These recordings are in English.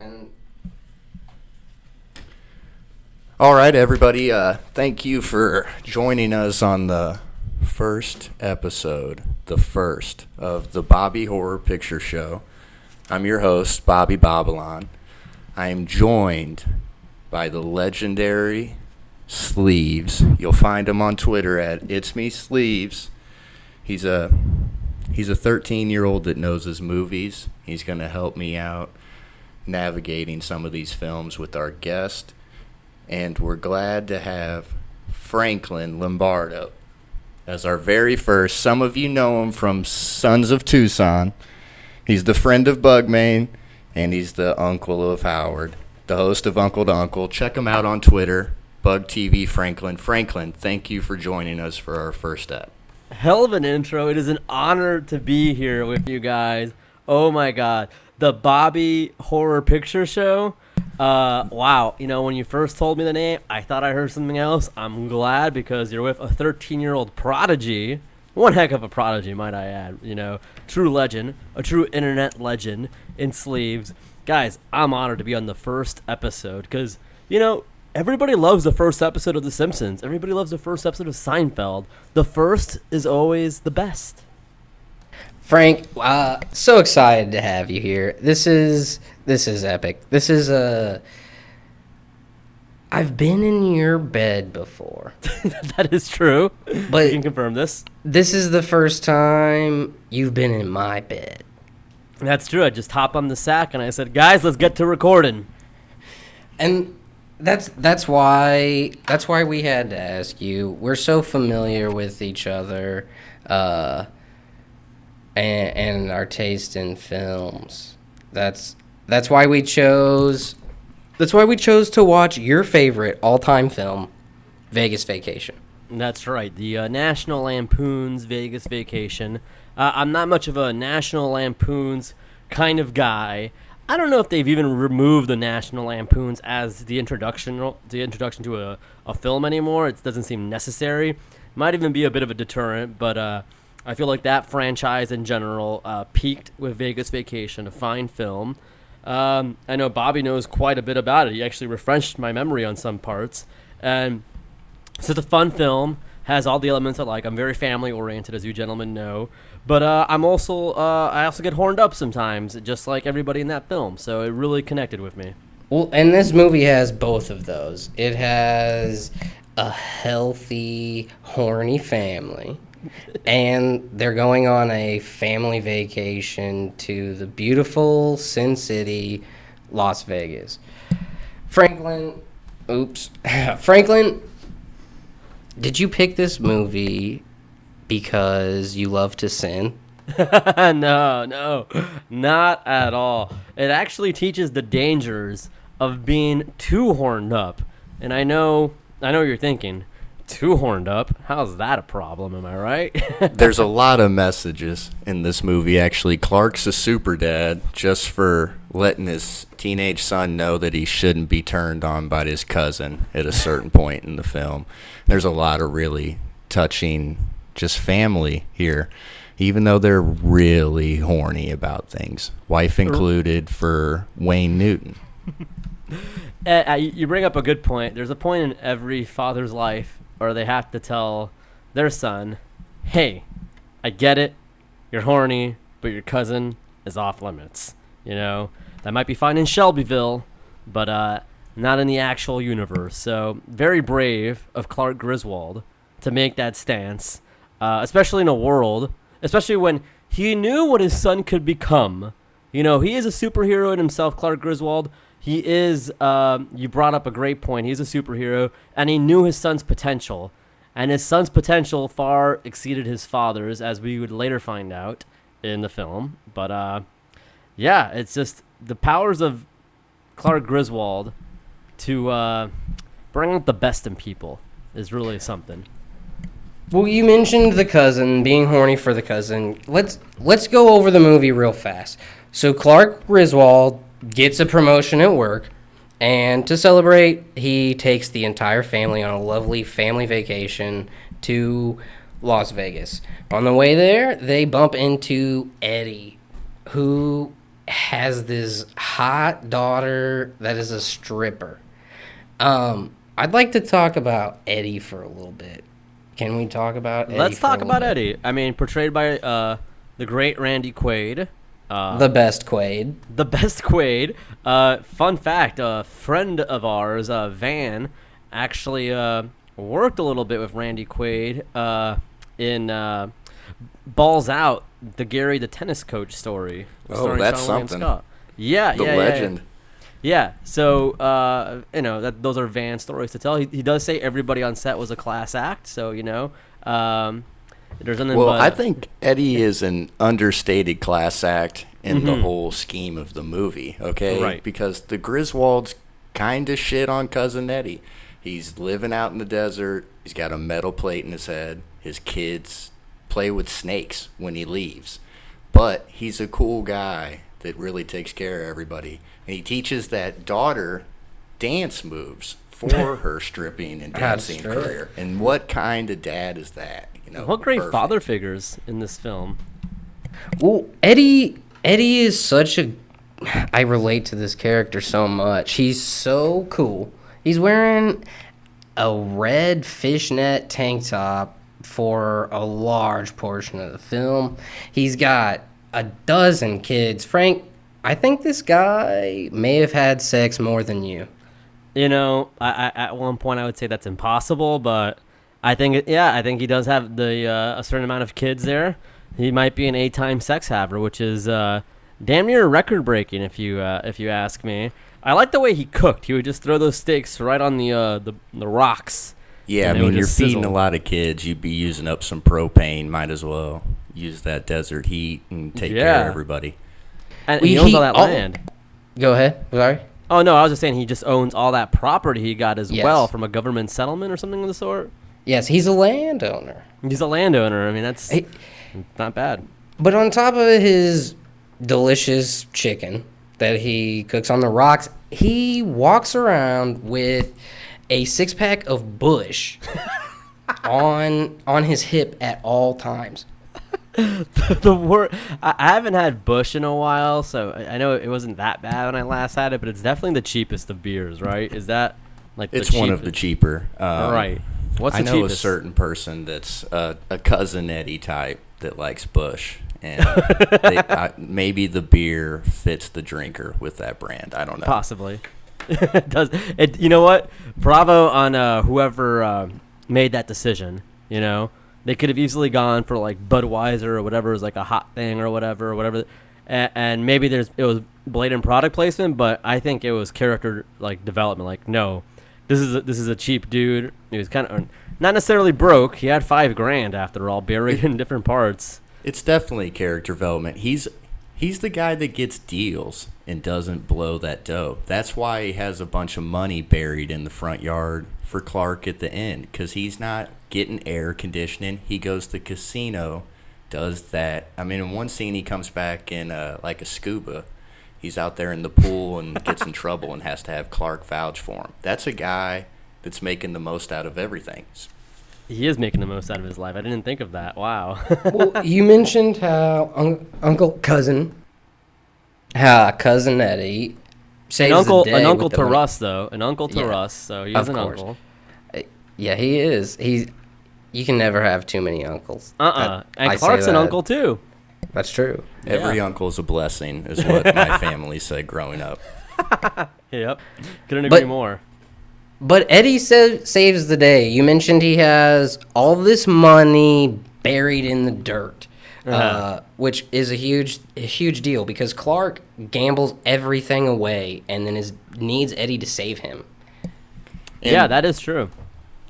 And All right, everybody. Uh, thank you for joining us on the first episode, the first of the Bobby Horror Picture Show. I'm your host, Bobby Babylon. I am joined by the legendary Sleeves. You'll find him on Twitter at It's Me Sleeves. He's a he's a 13 year old that knows his movies. He's going to help me out navigating some of these films with our guest and we're glad to have Franklin Lombardo as our very first. Some of you know him from Sons of Tucson. He's the friend of Bugmain, and he's the uncle of Howard, the host of Uncle to Uncle. Check him out on Twitter, Bug TV Franklin. Franklin, thank you for joining us for our first step. Hell of an intro. It is an honor to be here with you guys. Oh my god. The Bobby Horror Picture Show. Uh, wow. You know, when you first told me the name, I thought I heard something else. I'm glad because you're with a 13 year old prodigy. One heck of a prodigy, might I add. You know, true legend, a true internet legend in sleeves. Guys, I'm honored to be on the first episode because, you know, everybody loves the first episode of The Simpsons. Everybody loves the first episode of Seinfeld. The first is always the best. Frank, uh, so excited to have you here. This is this is epic. This is a. I've been in your bed before, that is true. But- you can confirm this. this is the first time you've been in my bed. That's true. I just hopped on the sack and I said, "Guys, let's get to recording." And that's that's why that's why we had to ask you. We're so familiar with each other, uh, and, and our taste in films. That's that's why we chose. That's why we chose to watch your favorite all-time film, Vegas Vacation. That's right. The uh, National Lampoon's Vegas Vacation. Uh, I'm not much of a National Lampoon's kind of guy. I don't know if they've even removed the National Lampoons as the introduction the introduction to a, a film anymore. It doesn't seem necessary. Might even be a bit of a deterrent, but uh, I feel like that franchise in general uh, peaked with Vegas Vacation, a fine film. Um, I know Bobby knows quite a bit about it. He actually refreshed my memory on some parts, and so it's a fun film. Has all the elements I like. I'm very family oriented, as you gentlemen know. But uh, I'm also uh, I also get horned up sometimes, just like everybody in that film. So it really connected with me. Well, and this movie has both of those. It has a healthy, horny family, and they're going on a family vacation to the beautiful Sin City, Las Vegas. Franklin, oops. Franklin, did you pick this movie because you love to sin? no, no, not at all. It actually teaches the dangers of being too horned up. And I know, I know what you're thinking. Too horned up? How's that a problem? Am I right? There's a lot of messages in this movie. Actually, Clark's a super dad just for letting his teenage son know that he shouldn't be turned on by his cousin at a certain point in the film. There's a lot of really touching, just family here, even though they're really horny about things. Wife er. included for Wayne Newton. Eh, you you bring up a good point. There's a point in every father's life where they have to tell their son, "Hey, I get it. You're horny, but your cousin is off limits." You know that might be fine in Shelbyville, but uh, not in the actual universe. So very brave of Clark Griswold to make that stance, uh, especially in a world, especially when he knew what his son could become. You know, he is a superhero in himself, Clark Griswold. He is, um, you brought up a great point. He's a superhero, and he knew his son's potential. And his son's potential far exceeded his father's, as we would later find out in the film. But uh, yeah, it's just the powers of Clark Griswold to uh, bring out the best in people is really something. Well, you mentioned the cousin being horny for the cousin. Let's let's go over the movie real fast. So Clark Griswold gets a promotion at work, and to celebrate, he takes the entire family on a lovely family vacation to Las Vegas. On the way there, they bump into Eddie, who has this hot daughter that is a stripper. Um, I'd like to talk about Eddie for a little bit. Can we talk about Eddie? Let's talk about bit? Eddie. I mean, portrayed by uh, the great Randy Quaid. Uh, The best Quaid. the best Quaid. Uh, fun fact: a friend of ours, uh, Van, actually uh, worked a little bit with Randy Quaid uh, in uh, Balls Out, the Gary the tennis coach story. Oh, that's Sean something. Scott. Yeah, The yeah, yeah, legend. Yeah. So uh, you know that those are Van stories to tell. He, he does say everybody on set was a class act. So you know, um, there's nothing. Well, but, I think Eddie is an understated class act in the Mhm. whole scheme of the movie, okay? Right. Because the Griswolds kind of shit on Cousin Eddie. He's living out in the desert. He's got a metal plate in his head. His kids play with snakes when he leaves. But he's a cool guy that really takes care of everybody. And he teaches that daughter dance moves for her stripping and dancing career. And what kind of dad is that? You know, what great perfect. father figures in this film. Well, Eddie Eddie is such a I relate to this character so much. He's so cool. He's wearing a red fishnet tank top for a large portion of the film. He's got a dozen kids. Frank, I think this guy may have had sex more than you. You know, I, I, at one point I would say that's impossible, but I think yeah, I think he does have the uh, a certain amount of kids there. He might be an eight-time sex haver, which is uh, damn near record-breaking if you uh, if you ask me. I like the way he cooked. He would just throw those steaks right on the uh, the, the rocks. Yeah, I mean, you're just feeding sizzle. a lot of kids. You'd be using up some propane. Might as well use that desert heat and take care of everybody. And We- he owns he- all that oh. land. Go ahead. Sorry. Oh no, I was just saying he just owns all that property he got as Yes. well from a government settlement or something of the sort. Yes, he's a landowner. He's a landowner. I mean, that's He- not bad. But on top of his delicious chicken that he cooks on the rocks, he walks around with a six pack of Busch on on his hip at all times. the wor I, I haven't had Busch in a while, so I, I know it wasn't that bad when I last had it, but it's definitely the cheapest of beers, right? Is that like the It's one of the cheaper. Um, right? What's I know cheapest? a certain person that's uh, a cousin Eddie type that likes Busch, and they, I, maybe the beer fits the drinker with that brand. I don't know. Possibly. it does it? You know what? Bravo on uh, whoever uh, made that decision. You know, they could have easily gone for like Budweiser or whatever is like a hot thing or whatever or whatever, and, and maybe there's it was blatant product placement, but I think it was character like development. Like, no, this is a, this is a cheap dude. He was kind of not necessarily broke. He had five grand after all, buried in different parts. It's definitely character development. He's he's the guy that gets deals and doesn't blow that dough. That's why he has a bunch of money buried in the front yard for Clark at the end because he's not getting air conditioning. He goes to casino, does that. I mean, in one scene he comes back in uh, like a scuba. He's out there in the pool and gets in trouble and has to have Clark vouch for him. That's a guy that's making the most out of everything. He is making the most out of his life. I didn't think of that. Wow. well, you mentioned how un- Uncle Cousin, how Cousin Eddie saves an uncle, the day an uncle to the- Russ though, an uncle to Yeah, Russ. So he of is an course. uncle. Yeah, he is. He's. You can never have too many uncles. Uh uh I- And I Clark's an uncle too. That's true. Every Yeah. uncle is a blessing, is what my family said growing up. Yep. Couldn't agree But- more. But Eddie sa- saves the day. You mentioned he has all this money buried in the dirt, uh Uh-huh. which is a huge, a huge deal because Clark gambles everything away and then is needs Eddie to save him. And- yeah, that is true.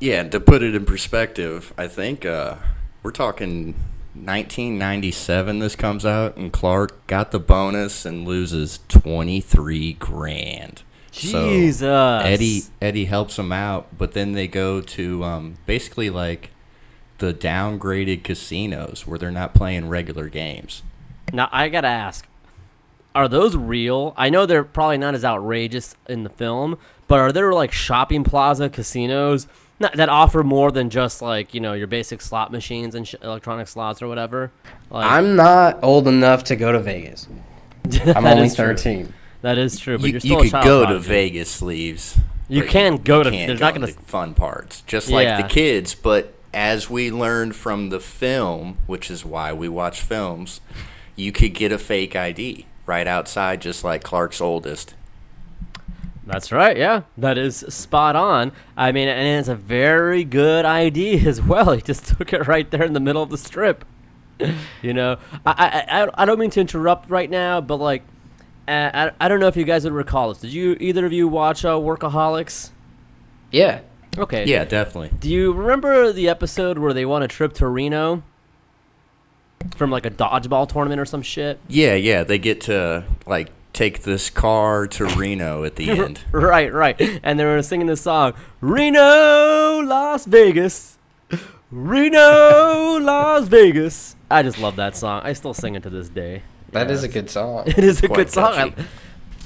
Yeah, to put it in perspective, I think uh, we're talking 1997. This comes out, and Clark got the bonus and loses 23 grand. So Jesus. Eddie Eddie helps him out, but then they go to um, basically like the downgraded casinos where they're not playing regular games. Now I gotta ask, are those real? I know they're probably not as outrageous in the film, but are there like shopping plaza casinos not, that offer more than just like you know your basic slot machines and sh- electronic slots or whatever? Like, I'm not old enough to go to Vegas, I'm only is true. 13. That is true, but You, you're you still a could child go to. Vegas sleeves. You but can go to- can't there's go not gonna- the fun parts, just like Yeah. the kids. But as we learned from the film, which is why we watch films, you could get a fake ID right outside, just like Clark's oldest. That's right. Yeah, that is spot on. I mean, and it's a very good idea as well. He just took it right there in the middle of the strip. you know, I, I I don't mean to interrupt right now, but like, I I don't know if you guys would recall this. Did you either of you watch uh, Workaholics? Yeah. Okay. Yeah, definitely. Do you remember the episode where they won a trip to Reno from like a dodgeball tournament or some shit? Yeah, yeah, they get to like take this car to Reno at the end. right, right. And they were singing this song, Reno, Las Vegas. Reno, Las Vegas. I just love that song. I still sing it to this day. that is Yeah. a good song. It is a Quite good song. catchy. I-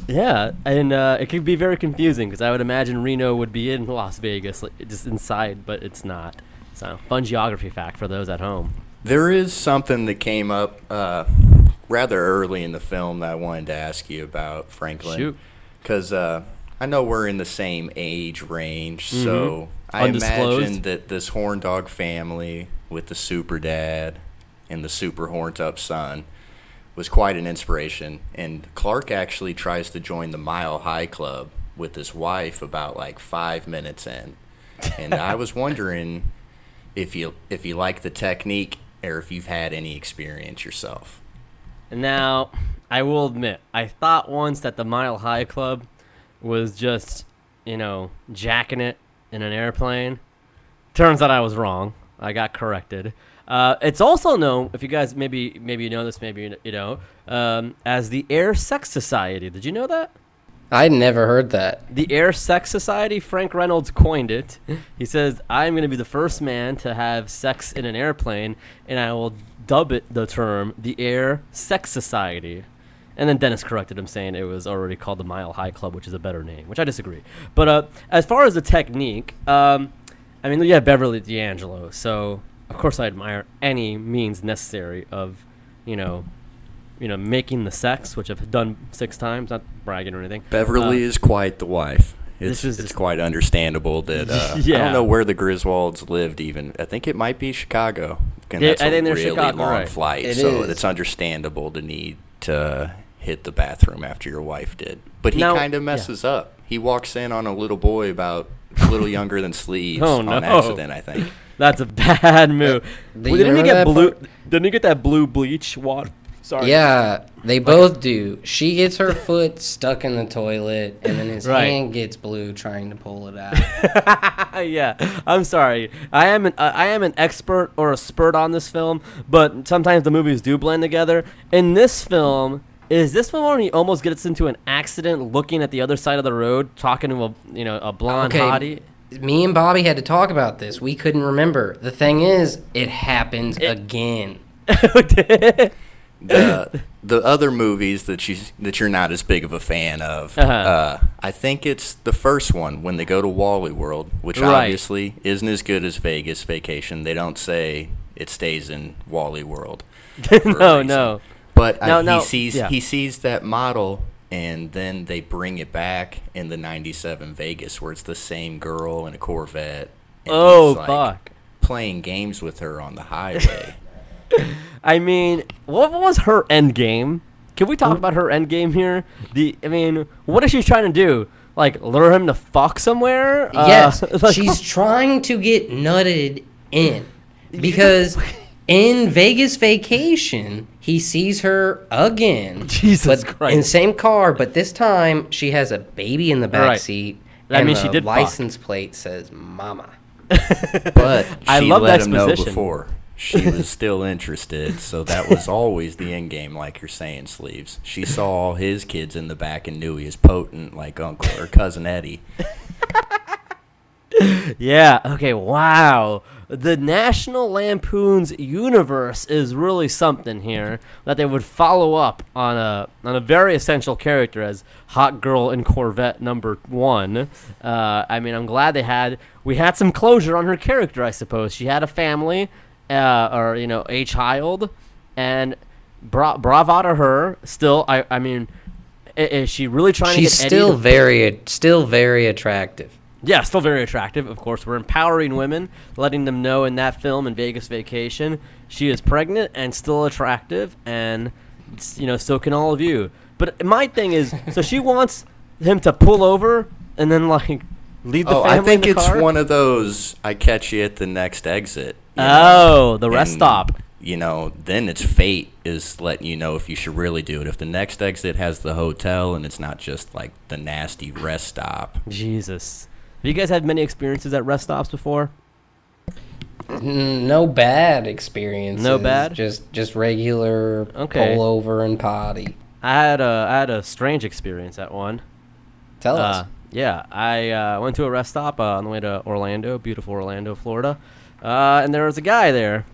yeah, and uh, it could be very confusing because I would imagine Reno would be in Las Vegas, like, just inside, but it's not. So, fun geography fact for those at home. There is something that came up uh, rather early in the film that I wanted to ask you about, Franklin. Shoot. Because uh, I know we're in the same age range, so I Mm-hmm. Imagine that this horn dog family with the super dad and the super horned up son was quite an inspiration. And Clark actually tries to join the Mile High Club with his wife about like five minutes in. And I was wondering if you if you like the technique or if you've had any experience yourself. Now, I will admit, I thought once that the Mile High Club was just, you know, jacking it in an airplane. Turns out I was wrong. I got corrected. Uh, it's also known, if you guys maybe maybe you know this, maybe you know, um, as the Air Sex Society. Did you know that? I never heard that. The Air Sex Society, Frank Reynolds coined it. He says, I'm going to be the first man to have sex in an airplane, and I will dub it the term the Air Sex Society. And then Dennis corrected him, saying it was already called the Mile High Club, which is a better name, which I disagree. But uh, as far as the technique, um, I mean, you have Beverly D'Angelo, so of course I admire any means necessary of, you know, you know, making the sex, which I've done six times, not bragging or anything. Beverly Uh, is quite the wife. It's, this is- quite understandable that uh, I don't know where the Griswolds lived. Even I think it might be Chicago. And Yeah, that's I a think they're really Chicago, long right. flight, It so is. it's understandable to need to hit the bathroom after your wife did. But he kind of yeah. messes up. He walks in on a little boy about a little younger than Sleeves Oh, on no. accident. I think. That's a bad move. Well, didn't he get blue? part? Didn't he get that blue bleach water? Sorry. Yeah, they both do. She gets her foot stuck in the toilet, and then his Right. hand gets blue trying to pull it out. yeah. I'm sorry. I am an uh, I am an expert or a spurt on this film, but sometimes the movies do blend together. In this film, is this film when he almost gets into an accident, looking at the other side of the road, talking to a you know a blonde Okay. hottie? Me and Bobby had to talk about this. We couldn't remember. The thing is, it happens again. the the other movies that you that you're not as big of a fan of. Uh-huh. uh I think it's the first one when they go to Wally World, which Right. obviously isn't as good as Vegas Vacation. They don't say it stays in Wally World. no, no. But No, uh, no, he sees yeah. he sees that model, and then they bring it back in the '97 Vegas, where it's the same girl in a Corvette. And Oh he's, like, fuck. Playing games with her on the highway. I mean, what was her end game? Can we talk about her end game here? The I mean, what is she trying to do? Like lure him to fuck somewhere? Uh, yes, like- she's trying to get nutted in because in Vegas Vacation he sees her again. Jesus but Christ. In the same car, but this time she has a baby in the back Right. seat. That and means the she did fuck. license plate says "Mama." But I she love let the him know before. She was still interested, so that was always the end game, like you're saying, Sleeves. She saw all his kids in the back and knew he was potent like Uncle or Cousin Eddie. Yeah. Okay. Wow. The National Lampoon's universe is really something here that they would follow up on a on a very essential character as hot girl in Corvette number one. Uh, I mean, I'm glad they had we had some closure on her character. I suppose she had a family, uh, or you know, a child, and bra- bravo to her. Still, I I mean, is she really trying She's to get Eddie still to- very, still very attractive. yeah, still very attractive. Of course, we're empowering women, letting them know in that film in Vegas Vacation, she is pregnant and still attractive, and you know, so can all of you. But my thing is, so she wants him to pull over and then like leave the Oh, family I think in the it's car. one of those. I catch you at the next exit. You know? oh, the rest And, stop. You know, then it's fate is letting you know if you should really do it. If the next exit has the hotel and it's not just like the nasty rest stop. Jesus, have you guys had many experiences at rest stops before? No bad experiences. No bad? Just, just regular Okay. pull over and potty. I had a I had a strange experience at one. Tell Uh, us. yeah, I uh, went to a rest stop uh, on the way to Orlando, beautiful Orlando, Florida, uh, and there was a guy there,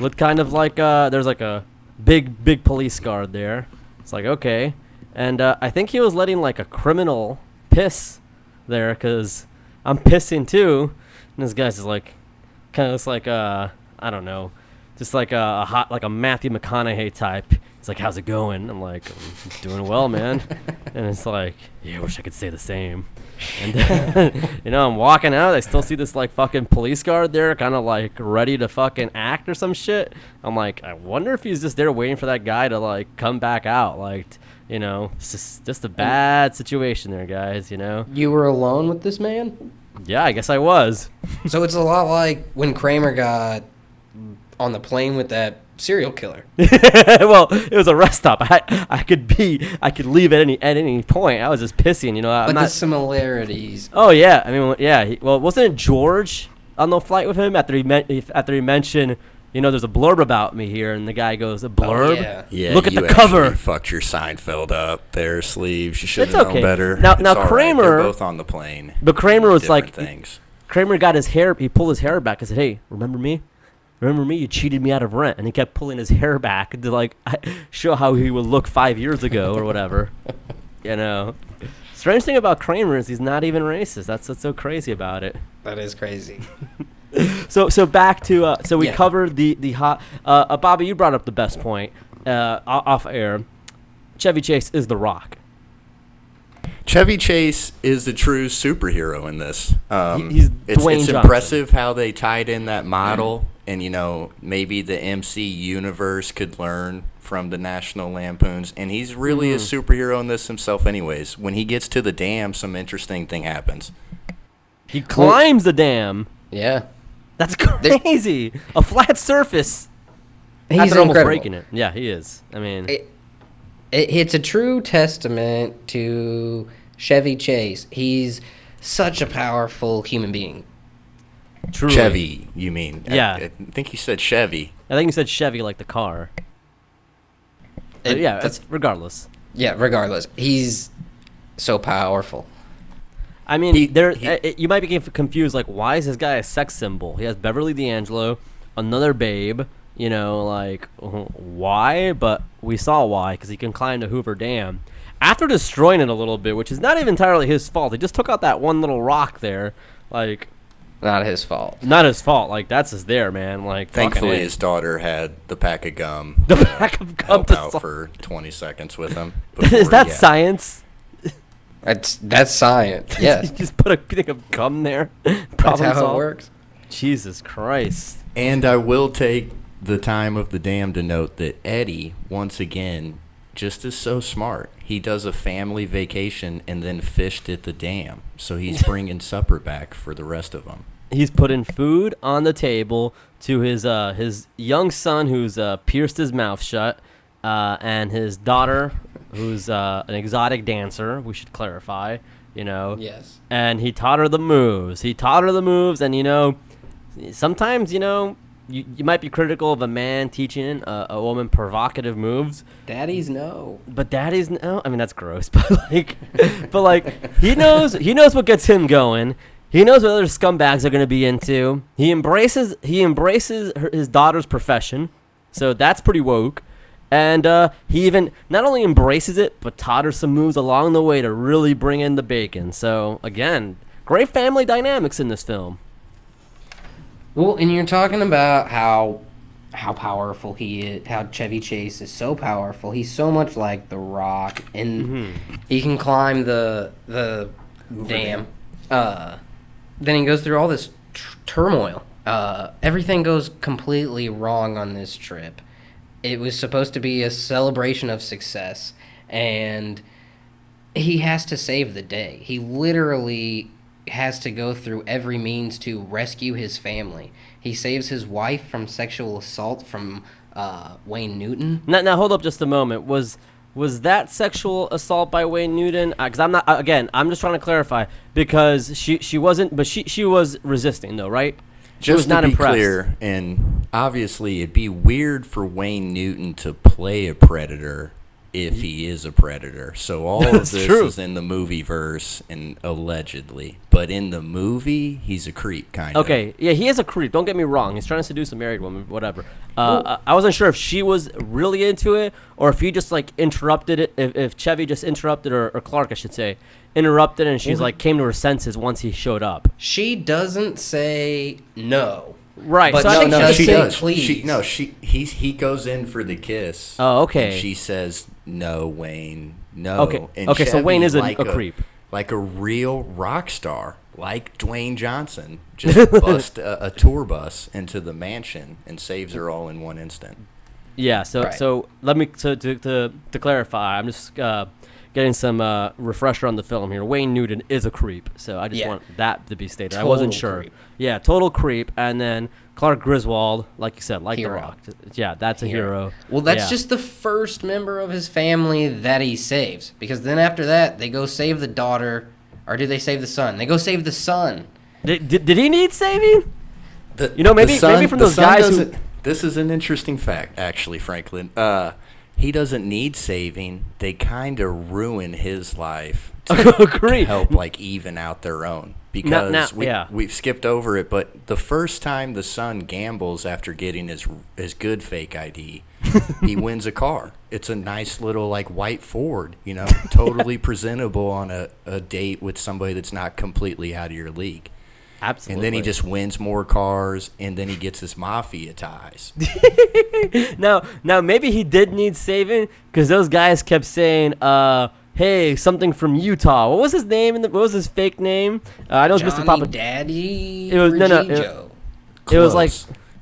looked kind of like uh, there's like a big big police guard there. It's like okay, and uh, I think he was letting like a criminal piss there because I'm pissing too, and this guy's just like kind of looks like uh I don't know, just like a, a hot like a Matthew McConaughey type. He's like, "How's it going?" I'm like, "I'm doing well, man." and it's like, "Yeah, I wish I could say the same." And then, you know, I'm walking out. I still see this like fucking police guard there, kind of like ready to fucking act or some shit. I'm like, I wonder if he's just there waiting for that guy to like come back out. Like, you know, it's just just a bad situation there, guys. You know? You were alone with this man? Yeah, I guess I was. So it's a lot like when Kramer got on the plane with that serial killer. well, it was a rest stop. I I could be I could leave at any at any point. I was just pissing, you know. I'm But the not. similarities. Oh yeah, I mean yeah. He, well, wasn't it George on the flight with him after he met after he mentioned you know there's a blurb about me here and the guy goes a oh, blurb. Oh, yeah. Yeah, Look at you the cover. Fucked your Seinfeld up there, sleeves. You should It's have okay. known better. Now- It's now all right. Kramer- They're both on the plane. But Kramer was like things. Kramer got his hair. He pulled his hair back and said, "Hey, remember me? Remember me? You cheated me out of rent." And he kept pulling his hair back to like show how he would look five years ago or whatever. you know. Strange thing about Kramer is he's not even racist. That's what's so crazy about it. That is crazy. So so back to uh, so we Yeah. covered the the hot. Uh, uh, Bobby, you brought up the best point uh, off air. Chevy Chase is the Rock. Chevy Chase is the true superhero in this. Um, He- he's it's, Dwayne it's impressive how they tied in that model, and you know maybe the MC universe could learn from the National Lampoons, and he's really a Mm-hmm. superhero in this himself. Anyways, when he gets to the dam, some interesting thing happens. He climbs the dam. Yeah. That's crazy. A flat surface. He's After almost incredible. breaking it. Yeah, he is. I mean, It, it, it's a true testament to Chevy Chase. He's such a powerful human being. Truly. Chevy, you mean? Yeah. I, think you said Chevy. I think you said Chevy like the car. It- yeah, that's- that's regardless. yeah. Regardless, he's so powerful. I mean, He- there he- it- you might be confused. Like, why is this guy a sex symbol? He has Beverly D'Angelo, another babe. You know, like why? But we saw why because he can climb the Hoover Dam. After destroying it a little bit, which is not even entirely his fault. He just took out that one little rock there. Like, Not his fault. not his fault. Like that's his there, man. Like, Thankfully, his daughter had the pack of gum. The to pack of gum help to out sol- for 20 seconds with him. is that yeah. science? That's that's science. Yes, you just put a thing of gum there. that's Problem how it solved. works. Jesus Christ. And I will take the time of the dam to note that Eddie, once again, just is so smart. He does a family vacation and then fished at the dam. So he's bringing supper back for the rest of them. he's putting food on the table to his uh, his young son who's uh, pierced his mouth shut, uh, and his daughter who's uh, an exotic dancer. We should clarify, you know. Yes. And he taught her the moves. He taught her the moves, and you know, sometimes you know. You, you might be critical of a man teaching a, a woman provocative moves, Daddies know. but daddy's no. I mean that's gross, but like, but like he knows he knows what gets him going. He knows what other scumbags are going to be into. He embraces he embraces her, his daughter's profession, so that's pretty woke. And uh, he even not only embraces it, but taught her some moves along the way to really bring in the bacon. So again, great family dynamics in this film. Well, and you're talking about how how powerful he is, how Chevy Chase is so powerful. He's so much like The Rock, and he can climb the the dam. Uh, then he goes through all this tr- turmoil. Uh, everything goes completely wrong on this trip. It was supposed to be a celebration of success, and he has to save the day. He literally has to go through every means to rescue his family. He saves his wife from sexual assault from uh, Wayne Newton. Now, now hold up just a moment. Was was that sexual assault by Wayne Newton? Because I'm not. uh, Again, I'm just trying to clarify because she she wasn't, but she she was resisting though, right? She Just was to not be impressed. clear, and obviously it'd be weird for Wayne Newton to play a predator if he is a predator. So all of this true. is in the movie verse and allegedly, but in the movie he's a creep kind of. Okay, yeah, he is a creep. Don't get me wrong. He's trying to seduce a married woman, whatever. Uh, I I wasn't sure if she was really into it or if he just like interrupted it. If, if Chevy just interrupted, or, or Clark, I should say, interrupted, and she's like came to her senses once he showed up. She doesn't say no. Right. But so I no, think no, she does she does. please. She no, she he he goes in for the kiss. Oh, okay. And she says, "No, Wayne, no." Okay, And okay, so Wayne is a- like a creep. like a real rock star, like Dwayne Johnson, just bust a, a tour bus into the mansion and saves her all in one instant. Yeah. So Right. so let me so to to to clarify. I'm just uh, getting some uh, refresher on the film here. Wayne Newton is a creep. So I just Yeah. want that to be stated. I wasn't sure. creep. Yeah, total creep. And then Clark Griswold, like you said, like Hero. the Rock. Yeah, that's a hero. Well, that's Yeah. just the first member of his family that he saves. Because then after that, they go save the daughter, or do they save the son? They go save the son. Did, did, did he need saving? The, You know, maybe- son- maybe from the those guys who- This is an interesting fact, actually, Franklin. Uh, he doesn't need saving. They kind of ruin his life to Agree. help like even out their own because now- we, yeah. we've skipped over it. But the first time the son gambles after getting his his good fake ID, he wins a car. It's a nice little like white Ford, you know, totally presentable on a, a date with somebody that's not completely out of your league. Absolutely. And then he just wins more cars, and then he gets his mafia ties. now now maybe he did need saving because those guys kept saying, uh, "Hey, something from Utah." What was his name? In the, what was his fake name? Uh, I know it's Mr. Johnny Papa. Daddy. It was- no, no, it- It was like-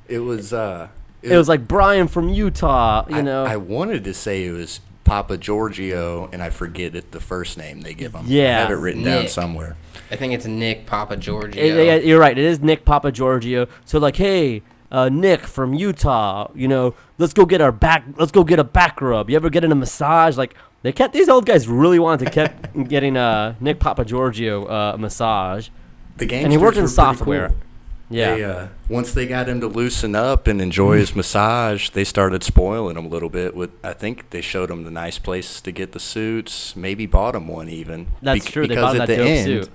it was uh, It was like Brian from Utah. You I, know. I wanted to say it was Papa Giorgio, and I forget it the first name they give him. Yeah. I have it written down somewhere. I think it's Nick Papa Giorgio. It- yeah, you're right. It is Nick Papa Giorgio. So like, hey, uh, Nick from Utah. You know, let's go get our back. Let's go get a back rub. You ever get in a massage? Like they kept these old guys really wanted to kept getting uh Nick Papa Giorgio uh, a massage. The gangsters And he worked in software. cool. Yeah. They, uh, once they got him to loosen up and enjoy his massage, they started spoiling him a little bit. With I think they showed him the nice places to get the suits. Maybe bought him one even. That's Bec- true, they Because bought at that the end, suit.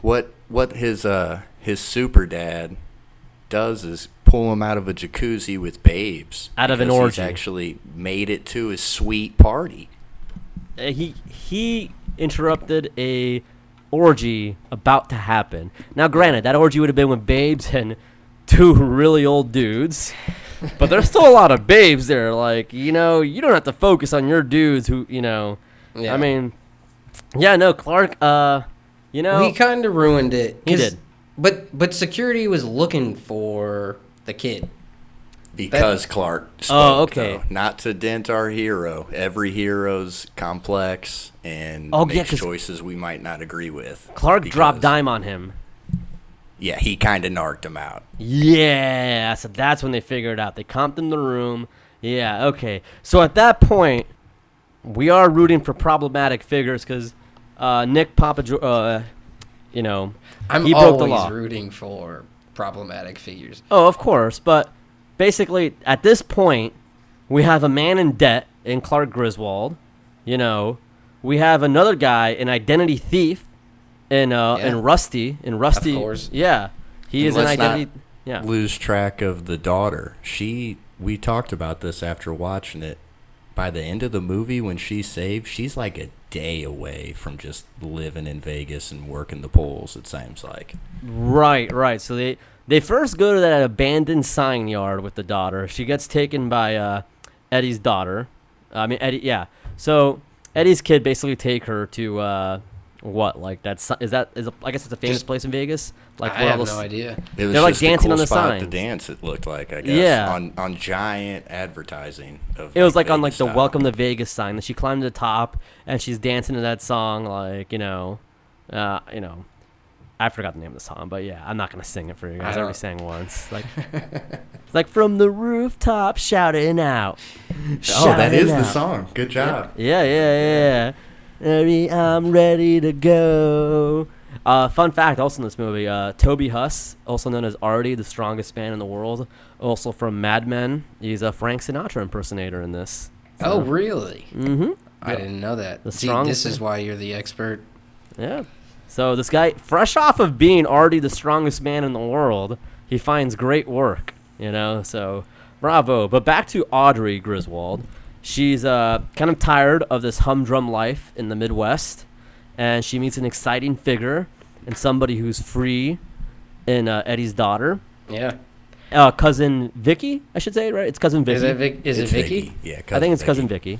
what what his uh his super dad does is pull him out of a jacuzzi with babes. Out of an orgy. He's actually made it to his sweet party. Uh, he he interrupted a orgy about to happen. Now, granted, that orgy would have been with babes and two really old dudes, but there's still a lot of babes there. Like you know, you don't have to focus on your dudes who you know. Yeah. I mean, yeah, no, Clark. Uh, you know, Well, he kind of ruined it. He did. But but security was looking for the kid. Because Clark spoke, Oh, okay. though. Not to dent our hero. Every hero's complex and Oh, yeah, choices we might not agree with. Clark dropped dime on him. Yeah, he kind of narked him out. Yeah, so that's when they figured it out. They comped in the room. Yeah, okay. So at that point, we are rooting for problematic figures because uh, Nick Papa, uh, you know, I'm he broke the always law. rooting for problematic figures. Oh, of course, but basically at this point, we have a man in debt in Clark Griswold. You know, we have another guy, an identity thief, in uh, Yeah. in Rusty, in Rusty. Yeah, he And is an identity. Yeah. Lose track of the daughter. She. We talked about this after watching it. By the end of the movie, when she's saved, she's like a day away from just living in Vegas and working the poles. It seems like. Right, right. So they They first go to that abandoned sign yard with the daughter. She gets taken by uh, Eddie's daughter. I mean Eddie, yeah. So Eddie's kid basically take her to uh, what? Like that's is that is a, I guess it's a famous Just- place in Vegas. Like I have those- no idea. It was They're, like, dancing cool on the spot to signs. dance. It looked like I guess. Yeah. On on giant advertising. Of, It was like on like Vegas the style. Welcome to Vegas sign that she climbed to the top and she's dancing to that song like you know, uh, you know, I forgot the name of the song, but yeah, I'm not gonna sing it for you guys. I, I already sang once. Like, it's like from the rooftop shouting out. Oh, that is shouting is the song. Good job. Yeah, yeah, yeah. Maybe I'm ready to go. Uh, fun fact, also in this movie, uh, Toby Huss, also known as Artie, the strongest man in the world, also from Mad Men. He's a Frank Sinatra impersonator in this. Oh, really? Mm-hmm. I didn't know that. The See, strongest this is why you're the expert. Yeah. So this guy, fresh off of being already the strongest man in the world, he finds great work. You know, so bravo. But back to Audrey Griswold. She's uh, kind of tired of this humdrum life in the Midwest, and she meets an exciting figure and somebody who's free in uh, Eddie's daughter, Yeah. uh, cousin Vicky. I should say it right. It's cousin Vicky. Is it Vic? Is it Vicky? Yeah, I think it's cousin Vicky.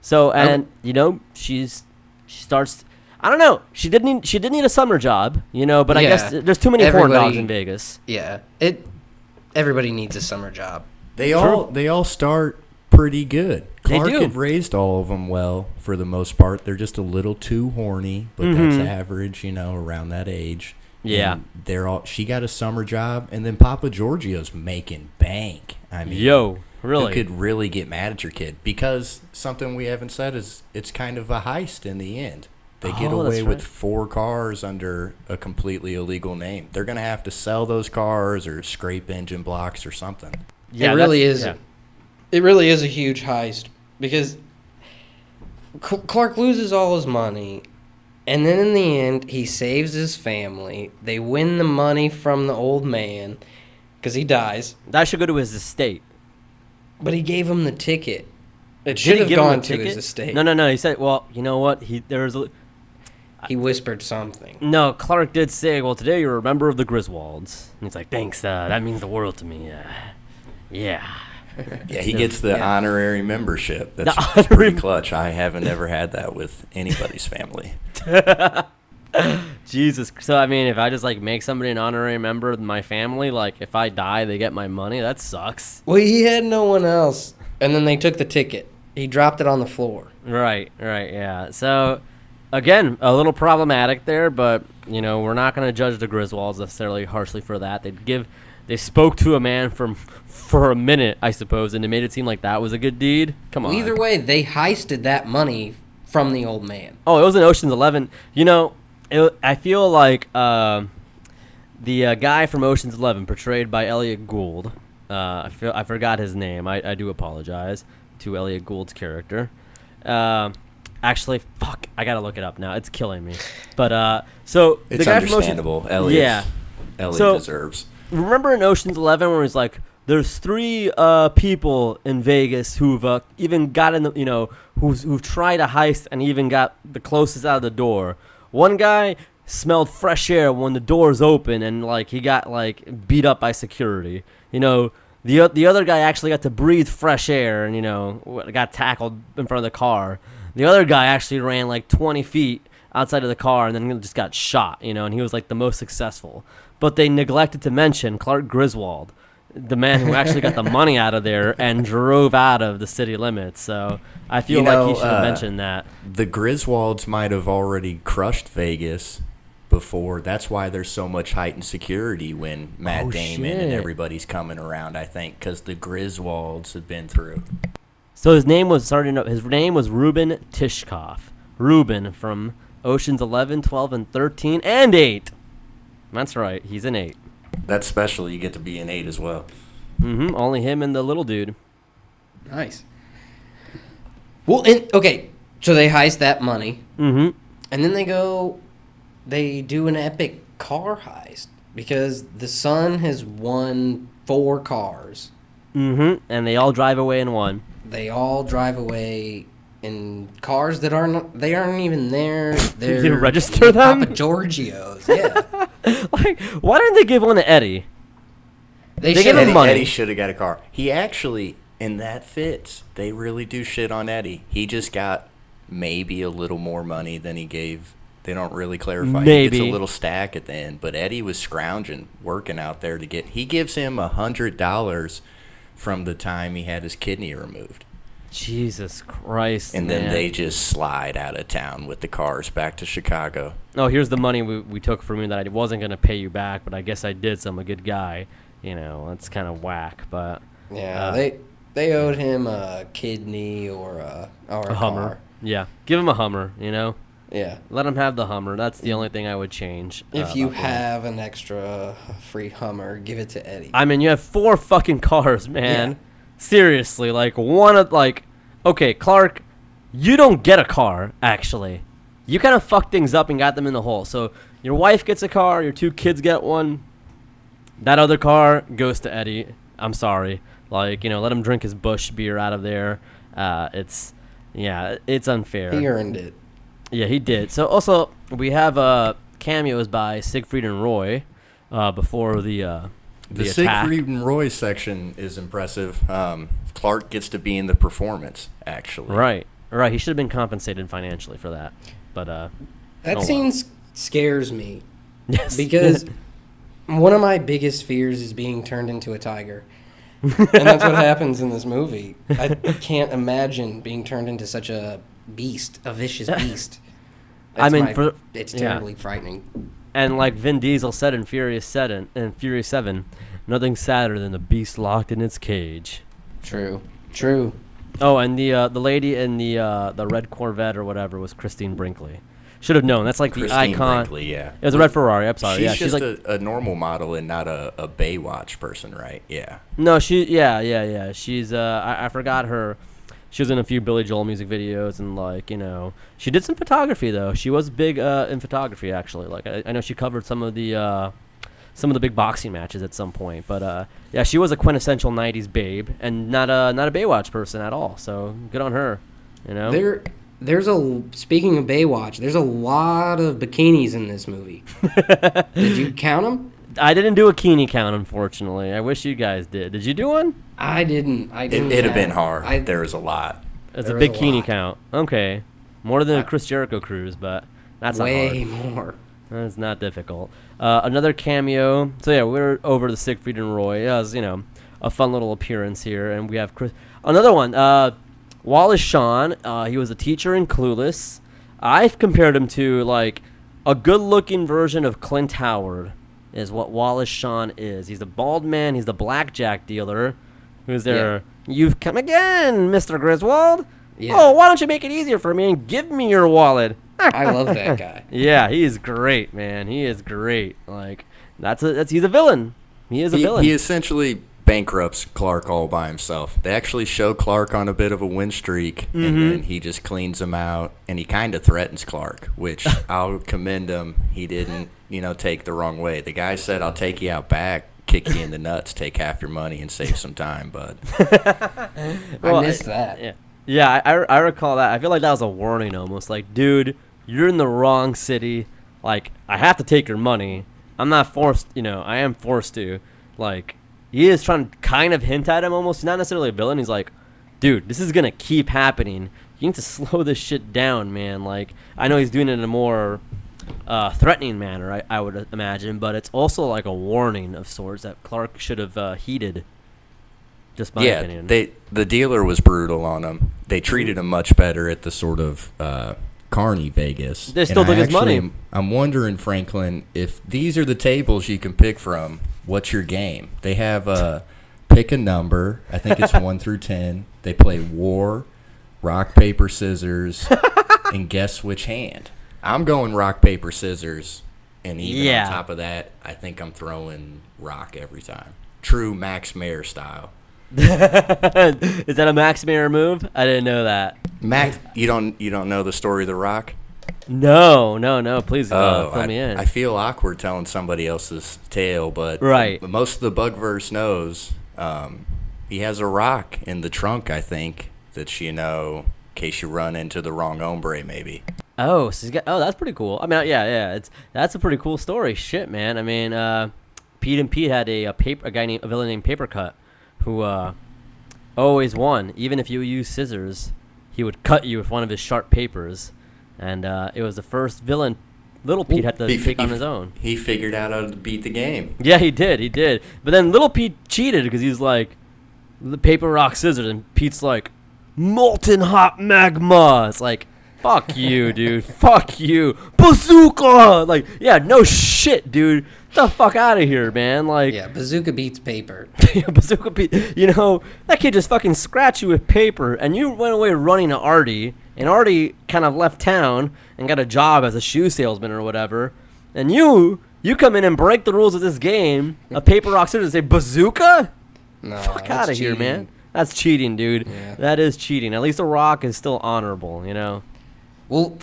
So and you know she's she starts. I don't know. She didn't. Need, she didn't need a summer job, you know. But I guess there's too many corn dogs in Vegas. Yeah. It. Everybody needs a summer job. They all they all start pretty good. They Clark do. had raised all of them well for the most part. They're just a little too horny, but that's Mhm. average, you know, around that age. Yeah. And they're all. She got a summer job, and then Papa Giorgio's making bank. I mean, Yo, who really? could really get mad at your kid? Because something we haven't said is it's kind of a heist in the end. They get Oh, that's away with four cars under a completely illegal name. They're gonna have to sell those cars or scrape engine blocks or something. yeah, it really is. yeah. It really is a huge heist because Clark loses all his money, and then in the end, he saves his family. They win the money from the old man because he dies, That should go to his estate. but he gave him the ticket. It should have gone to ticket? his estate. No, no, no. He said, "Well, you know what? He there's a, He whispered something. no." Clark did say, "Well, today you're a member of the Griswolds." And he's like, "Thanks. Uh, that means the world to me. Uh, yeah." Yeah, he gets the Yeah. honorary membership. That's, The that's pretty clutch. I haven't ever had that with anybody's family. Jesus. So I mean, if I just like make somebody an honorary member of my family, like if I die, they get my money. That sucks. Well, he had no one else, and then they took the ticket. He dropped it on the floor. Right. Right. Yeah. So again, a little problematic there, but you know, we're not going to judge the Griswolds necessarily harshly for that. They give, they spoke to a man from for a minute, I suppose, and it made it seem like that was a good deed. Come on. Either way, they heisted that money from the old man. Oh, it was in Ocean's Eleven. You know, it, I feel like um the uh, guy from Ocean's Eleven, portrayed by Elliot Gould. Uh, I feel I forgot his name. I, I do apologize to Elliot Gould's character. Um, actually, fuck, I gotta look it up now. It's killing me. But uh, so It's the guy from Ocean- understandable. Elliot, Yeah. Elliot So- deserves. remember in Ocean's Eleven where he's like, "There's three uh, people in Vegas who've uh, even gotten the, you know, who's who've tried a heist and even got the closest out of the door. One guy smelled fresh air when the doors open and like he got like beat up by security. You know." The, the other guy actually got to breathe fresh air and you know got tackled in front of the car. The other guy actually ran like 20 feet outside of the car and then just got shot, you know, and he was like the most successful. But they neglected to mention Clark Griswold, the man who actually got the money out of there and drove out of the city limits. So I feel You like know, he should have uh, mentioned that. The Griswolds might have already crushed Vegas before. That's why there's so much heightened security when Matt Oh, Damon and everybody's coming around. I think because the Griswolds have been through. So his name was starting up. His name was Ruben Tishkoff. Ruben from Ocean's 11, 12, and 13, and 8. That's right. He's an 8. That's special. You get to be an eight as well. Mm-hmm. Only him and the little dude. Nice. Well, and, okay, so they heist that money, Mm-hmm. and then they go, they do an epic car heist because the son has won four cars. Mm-hmm. And they all drive away in one. They all drive away in cars that aren't. They aren't even there. They're You register them? Papa Giorgio's. Yeah. like, why didn't they give one to Eddie? They, They should give him Eddie, money. Eddie should have got a car. He actually, and that fits. They really do shit on Eddie. He just got maybe a little more money than he gave. They don't really clarify. He Maybe. gets a little stack at the end, but Eddie was scrounging, working out there to get. He gives him a hundred dollars from the time he had his kidney removed, Jesus Christ. and then they just slide out of town with the cars back to Chicago. oh, here's the money we, we took from you that I wasn't going to pay you back, but I guess I did, so I'm a good guy. You know, that's kind of whack, but Yeah, Uh, they they owed him a kidney or a or a, a Hummer. car. Yeah. Give him a Hummer, you know? Yeah. Let him have the Hummer. That's the only thing I would change. uh, If you about the- have an extra free Hummer, give it to Eddie. I mean, you have four fucking cars, man. Yeah. Seriously, like one of like, okay, Clark, you don't get a car actually. You kind of fucked things up and got them in the hole. So your wife gets a car, your two kids get one. That other car goes to Eddie. I'm sorry. Like you know, let him drink his Busch beer out of there. Uh, it's yeah, it's unfair. he earned it. Yeah, he did. So also we have uh, cameos by Siegfried and Roy uh, before the uh, The, the, attack. Siegfried and Roy section is impressive. Um, Clark gets to be in the performance, actually. Right, right. He should have been compensated financially for that, but uh, That Oh, scene s- scares me yes, because one of my biggest fears is being turned into a tiger. and that's what happens in this movie. I can't imagine being turned into such a beast, a vicious beast. I mean, my- for- it's yeah. terribly frightening. and like Vin Diesel said in Furious Seven, in Furious Seven, nothing sadder than a beast locked in its cage. True, true. Oh, and the uh, the lady in the uh, the red Corvette or whatever was Christine Brinkley. Should have known. That's like the icon. Brinkley, yeah. It was a red Ferrari. I'm sorry. She's yeah, she's just like a, a normal model and not a, a Baywatch person, right? Yeah. No, she. Yeah, yeah, yeah. She's. Uh, I, I forgot her. She was in a few Billy Joel music videos and like you know she did some photography though. She was big uh, in photography actually. Like I, I know she covered some of the uh, some of the big boxing matches at some point. But uh, yeah, she was a quintessential '90s babe and not a not a Baywatch person at all. So good on her. You know. There, there's a. Speaking of Baywatch, there's a lot of bikinis in this movie. Did you count them? I didn't do a bikini count unfortunately. I wish you guys did. Did you do one? I didn't. I It, didn't. it'd have been hard. I, there was a lot. It's There a was big a Keeney count. Okay, more than a I- Chris Jericho cruise, but that's not hard. way more. That's not difficult. Uh, another cameo. So yeah, we're over the Siegfried and Roy. It was, you know, a fun little appearance here, and we have Chris. Another one. Uh, Wallace Shawn. Uh, he was a teacher in Clueless. I've compared him to like a good-looking version of Clint Howard. Is what Wallace Shawn is. He's a bald man. He's the blackjack dealer. Who's there? You've come again, Mister Griswold. Yeah. Oh, why don't you make it easier for me and give me your wallet? I love that guy. Yeah, he is great, man. He is great. Like that's a that's he's a villain. He is a He, villain. he essentially bankrupts Clark all by himself. They actually show Clark on a bit of a win streak, Mm-hmm. and then he just cleans him out, and he kind of threatens Clark, which I'll commend him. He didn't, you know, take the wrong way. The guy said, "I'll take you out back." Kick you in the nuts, take half your money, and save some time. But Well, I missed that. yeah, yeah. I, I I recall that. I feel like that was a warning, almost like, dude, you're in the wrong city. Like, I have to take your money. I'm not forced. You know, I am forced to. Like, he is trying to kind of hint at him, almost. He's not necessarily a villain. He's like, dude, this is gonna keep happening. You need to slow this shit down, man. Like, I know he's doing it in a more uh, threatening manner, I, I would imagine, but it's also like a warning of sorts that Clark should have uh, heeded. Just my yeah, opinion. they the dealer was brutal on him. They treated him much better at the sort of uh, Carney Vegas. They still And I took his money. actually am- I'm wondering, Franklin, if these are the tables you can pick from. What's your game? They have uh, pick a number. I think it's one through ten. They play war, rock paper scissors, and guess which hand. I'm going rock paper scissors, and even Yeah. on top of that, I think I'm throwing rock every time. True Max Mayer style. Is that a Max Mayer move? I didn't know that. Max, you don't you don't know the story of the Rock? No, no, no. Please uh, fill I, me in. I feel awkward telling somebody else's tale, but Right. most of the Bugverse knows. Um, he has a rock in the trunk, I think, that you know, in case you run into the wrong hombre, maybe. Oh, so he's got. Oh, that's pretty cool. I mean, yeah, yeah. It's that's a pretty cool story. Shit, man. I mean, uh, Pete and Pete had a, a paper a guy named a villain named Papercut, who uh, always won. Even if you use scissors, he would cut you with one of his sharp papers, and uh, it was the first villain. Little Pete had to He- take he- on his own. He figured out how to beat the game. Yeah, he did. He did. But then Little Pete cheated because he's like, the paper, rock, scissors, and Pete's like, molten hot magma. It's like, fuck you, dude. fuck you. Bazooka! Like, yeah, no shit, dude. The fuck out of here, man. Like, Yeah, bazooka beats paper. Yeah, bazooka Pete, you know, that kid just fucking scratched you with paper, and you went away running to Artie, and Artie kind of left town and got a job as a shoe salesman or whatever, and you, you come in and break the rules of this game, a paper, rock, scissors, and say bazooka? No, Fuck out of here, man. That's cheating, dude. Yeah. That is cheating. At least a rock is still honorable, you know. Well,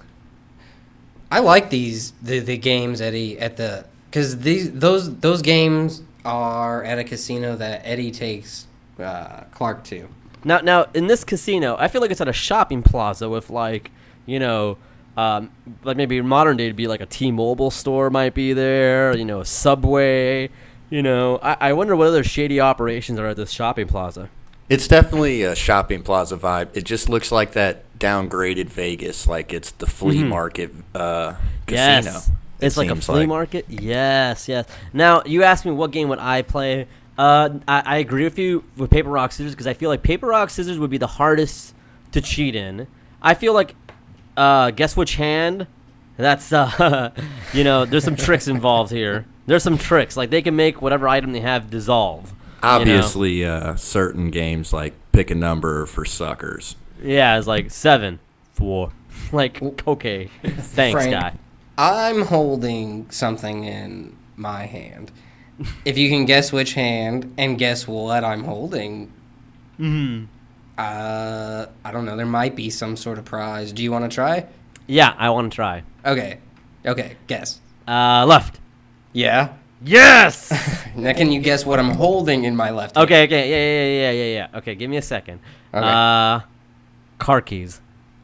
I like these the, the games Eddie at the because these those those games are at a casino that Eddie takes uh, Clark to. Now, now in this casino, I feel like it's at a shopping plaza with like, you know, um, like maybe modern day, it'd be like a T-Mobile store might be there. You know, a Subway. You know, I, I wonder what other shady operations are at this shopping plaza. It's definitely a shopping plaza vibe. It just looks like that downgraded Vegas, like it's the flea Mhm. market uh, casino. Yes, it it's like a flea market. Yes, yes. Now you asked me what game would I play. Uh, I, I agree with you with paper rock scissors because I feel like paper rock scissors would be the hardest to cheat in. I feel like, uh, guess which hand? That's uh, you know, there's some tricks involved here. There's some tricks like they can make whatever item they have dissolve. you know? Obviously, uh, certain games like pick a number for suckers. Yeah, it's like seven, four. Like okay, thanks, Frank, guy. I'm holding something in my hand. If you can guess which hand and guess what I'm holding, Mm-hmm. uh, I don't know. There might be some sort of prize. Do you want to try? Yeah, I want to try. Okay, okay. Guess. Uh, left. Yeah. Yes. Now, can you guess what I'm holding in my left? hand? okay, okay, yeah, yeah, yeah, yeah, yeah. Okay, give me a second. Okay. Uh, car keys.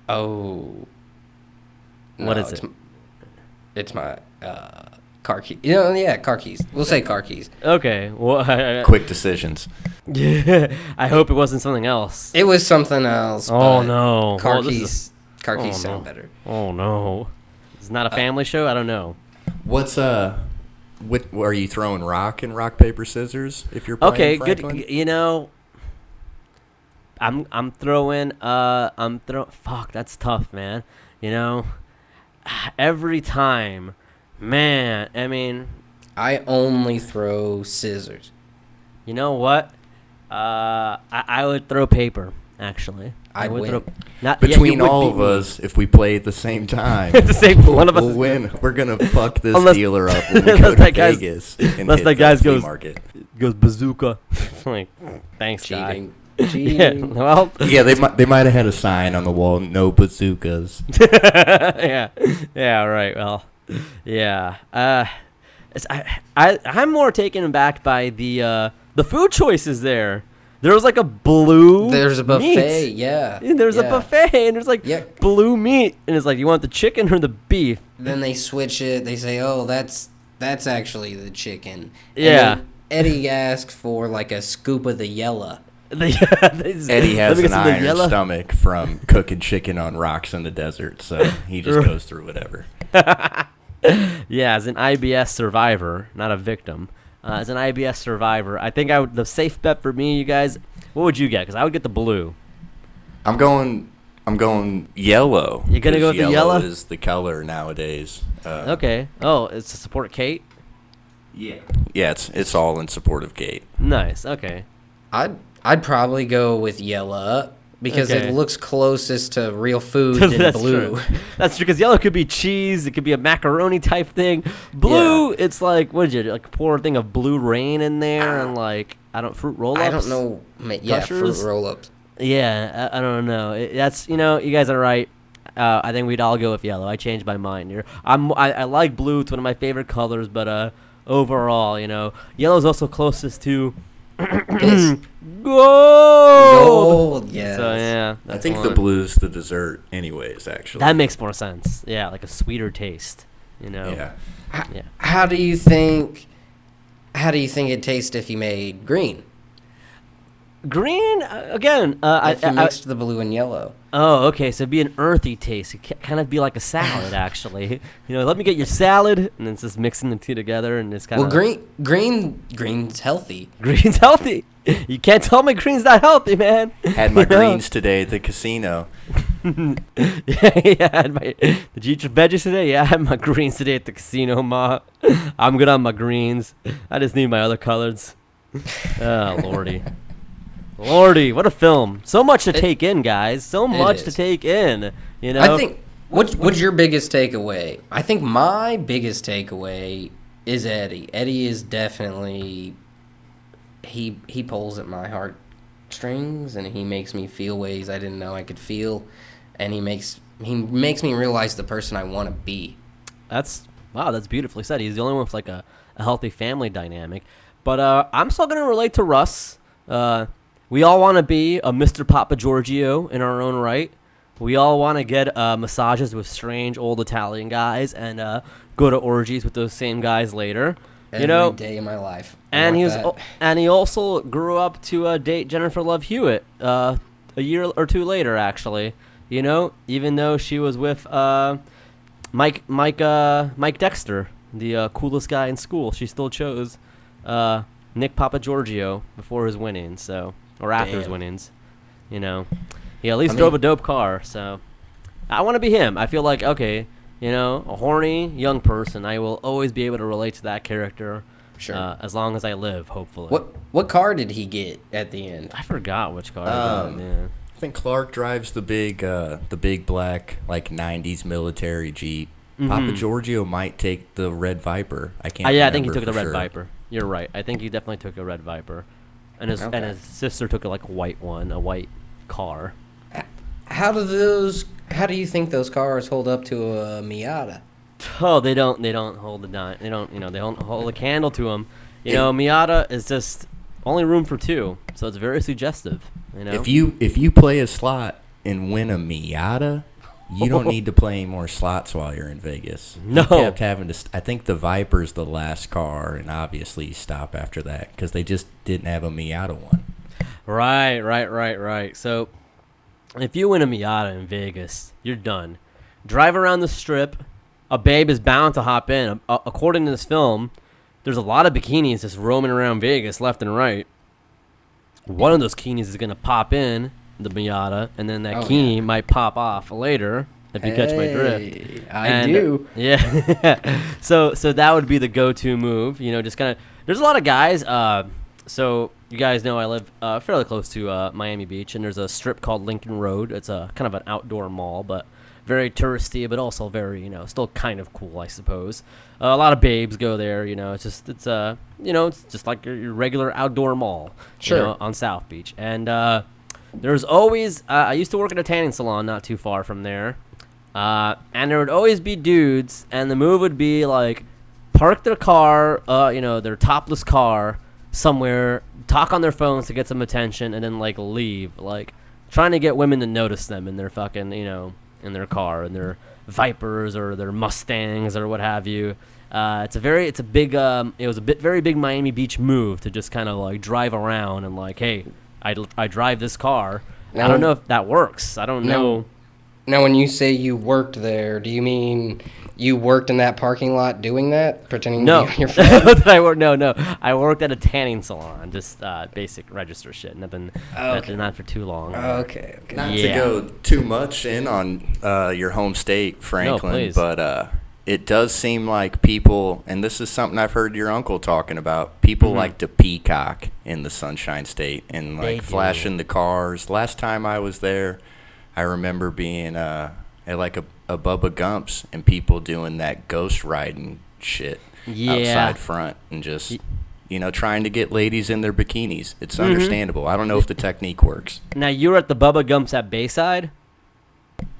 Oh. What is it's it? m- It's my uh, car key. You know, yeah, car keys. We'll say car keys. Okay. Well, I, Quick decisions. yeah. I hope it wasn't something else. It was something else. Oh, but no. Car Oh, this is- keys. Car Oh, keys sound no. better. Oh no. It's not a Uh, family show. I don't know. What's uh, what are you throwing rock and rock paper scissors if you're playing Okay, Franklin? good. You know, I'm I'm throwing. Uh, I'm throw. Fuck, that's tough, man. You know, every time, man. I mean, I only throw scissors. You know what? Uh, I, I would throw paper. Actually, I I'd win. throw. Not, Between would all beat of me. us, if we play at the same time, At the same- one of us we'll win we're gonna fuck this Unless- dealer up when we unless go to that guy's- Vegas and unless hit that the guy's goes- market. goes bazooka. like, thanks, guy. Cheating. Yeah. Well. Yeah, they might they might have had a sign on the wall, no bazookas. yeah. Yeah. Right. Well. Yeah. Uh, it's, I, I I'm more taken aback by the uh the food choices there. There was like a blue. There's a meat. buffet. Yeah. And there's a buffet, and there's like Yep. blue meat, and it's like, you want the chicken or the beef? Then they switch it. They say, "Oh, that's that's actually the chicken." And Yeah. then Eddie asked for like a scoop of the yellow. They- they- Eddie has an some of the iron yellow. stomach from cooking chicken on rocks in the desert, so he just goes through whatever. Yeah, as an IBS survivor, not a victim. Uh, as an IBS survivor, I think I would the safe bet for me, you guys. What would you get? Because I would get the blue. I'm going. I'm going yellow. You're gonna go 'cause with the yellow? Is the color nowadays? Uh, Okay. Oh, it's to support Kate. Yeah. Yeah, it's it's all in support of Gate. Nice. Okay. I'd I'd probably go with yellow because Okay. it looks closest to real food than That's blue. true. That's true. Because yellow could be cheese. It could be a macaroni type thing. Blue, it's like what did you like pour a thing of blue rain in there and like I don't fruit roll ups. I don't know. Yeah, fruit Gushers? roll-ups. Yeah, I, I don't know. It, that's you know, you guys are right. Uh, I think we'd all go with yellow. I changed my mind here. I'm I, I like blue. It's one of my favorite colors, but uh, overall, you know, yellow is also closest to. gold. Gold, yes. So yeah, I that's think the blue's the dessert, anyways. Actually, That makes more sense. Yeah, like a sweeter taste. You know. yeah. Yeah. How do you think? How do you think it tastes if you made green? Green uh, again. Uh, I, If you I- mixed the blue and yellow. oh, okay. So it'd be an earthy taste. It ca- kind of be like a salad, actually. You know, let me get your salad, and then it's just mixing the two together, and it's kind of. Well, of green, green, green's healthy. Green's healthy. You can't tell me green's not healthy, man. Had my You know? greens today at the casino. yeah, yeah. I had my, did you eat your veggies today? Yeah, I had my greens today at the casino, ma. I'm good on my greens. I just need my other colors. Oh, lordy. Lordy, what a film. So much to It- take in, guys. So much to take in. You know? I think. What's what's your biggest takeaway? I think my biggest takeaway is Eddie. Eddie is definitely he he pulls at my heartstrings and he makes me feel ways I didn't know I could feel, and he makes he makes me realize the person I want to be. That's wow, that's beautifully said. He's the only one with like a, a healthy family dynamic. But uh, I'm still gonna relate to Russ. Uh, we all want to be a Mr. Papa Giorgio in our own right. We all want to get uh, massages with strange old Italian guys and uh, go to orgies with those same guys later. Every you know, day in my life. I and he was, that. and he also grew up to uh, date Jennifer Love Hewitt uh, a year or two later, actually. You know, even though she was with uh, Mike, Mike, uh, Mike Dexter, the uh, coolest guy in school, she still chose uh, Nick Papa Giorgio before his winning. so or after his Damn. winnings. You know, he at least I drove a dope car, so I want to be him. I feel like okay, you know, a horny young person. I will always be able to relate to that character. Sure. Uh, as long as I live, hopefully. what what car did he get at the end? I forgot which car. I Um, got, yeah. I think Clark drives the big, uh, the big black like '90s military Jeep. Papa Mhm. Giorgio might take the red Viper. I can't. Uh, yeah, I think he took the red sure. Viper. You're right. I think he definitely took a red Viper, and his Okay. and his sister took a like white one, a white car. How do those? How do you think those cars hold up to a Miata? Oh, they don't. They don't hold the dime. They don't. You know, they don't hold a candle to them. You know, Miata is just only room for two, so it's very suggestive. You know. If you if you play a slot and win a Miata, you don't need to play any more slots while you're in Vegas. No. you kept having to. St- I think the Viper's the last car, and obviously you stop after that because they just didn't have a Miata one. Right, right, right, right. So, if you win a Miata in Vegas, you're done. Drive around the strip. A babe is bound to hop in. A- according to this film, there's a lot of bikinis just roaming around Vegas left and right. One of those bikinis is gonna pop in the Miata, and then that Oh, bikini might pop off later. If you catch my drift. I And, do. Yeah. so so that would be the go-to move. You know, just kind of. There's a lot of guys. Uh, so you guys know I live uh, fairly close to uh, Miami Beach, and there's a strip called Lincoln Road. It's a kind of an outdoor mall, but very touristy, but also very you know still kind of cool, I suppose. Uh, a lot of babes go there. You know, it's just it's uh you know it's just like your, your regular outdoor mall. you Sure. know, on South Beach, and uh, there's always. Uh, I used to work at a tanning salon not too far from there. Uh, and there would always be dudes, and the move would be like park their car, uh, you know, their topless car somewhere, talk on their phones to get some attention, and then like leave, like trying to get women to notice them in their fucking, you know, in their car, in their Vipers or their Mustangs or what have you. Uh, it's a very, it's a big, um, it was a bit very big Miami Beach move to just kind of like drive around and like, hey, I, I drive this car. I don't know if that works. I don't Now- know. Now, when you say you worked there, do you mean you worked in that parking lot doing that, pretending No, to be your phone? Did I work? No, no. I worked at a tanning salon, just uh, basic register shit. Nothing, Oh, nothing okay. not for too long. okay, okay. Not Yeah. to go too much in on uh, your home state, Franklin, please. but uh, it does seem like people, and this is something I've heard your uncle talking about. People Mhm. like to peacock in the Sunshine State and like flashing the cars. Last time I was there, I remember being uh, at like a, a Bubba Gumps and people doing that ghost riding shit Yeah. outside front and just. You know, trying to get ladies in their bikinis. It's Mhm. understandable. I don't know if the technique works. Now you were at the Bubba Gumps at Bayside.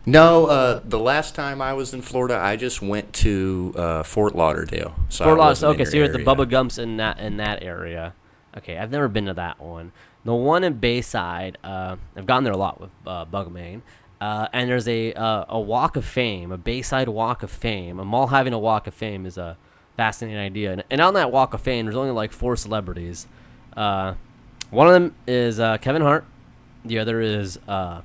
No, uh, the last time I was in Florida, I just went to uh, Fort Lauderdale. So Fort Lauderdale. Okay, so you're at the area. Bubba Gumps in that in that area. Okay, I've never been to that one. The one in Bayside, uh, I've gone there a lot with uh, Bugmain. Uh, and there's a uh, a Walk of Fame, a Bayside Walk of Fame. A mall having a Walk of Fame is a fascinating idea. And, and on that Walk of Fame, there's only like four celebrities. Uh, one of them is uh, Kevin Hart. The other is uh,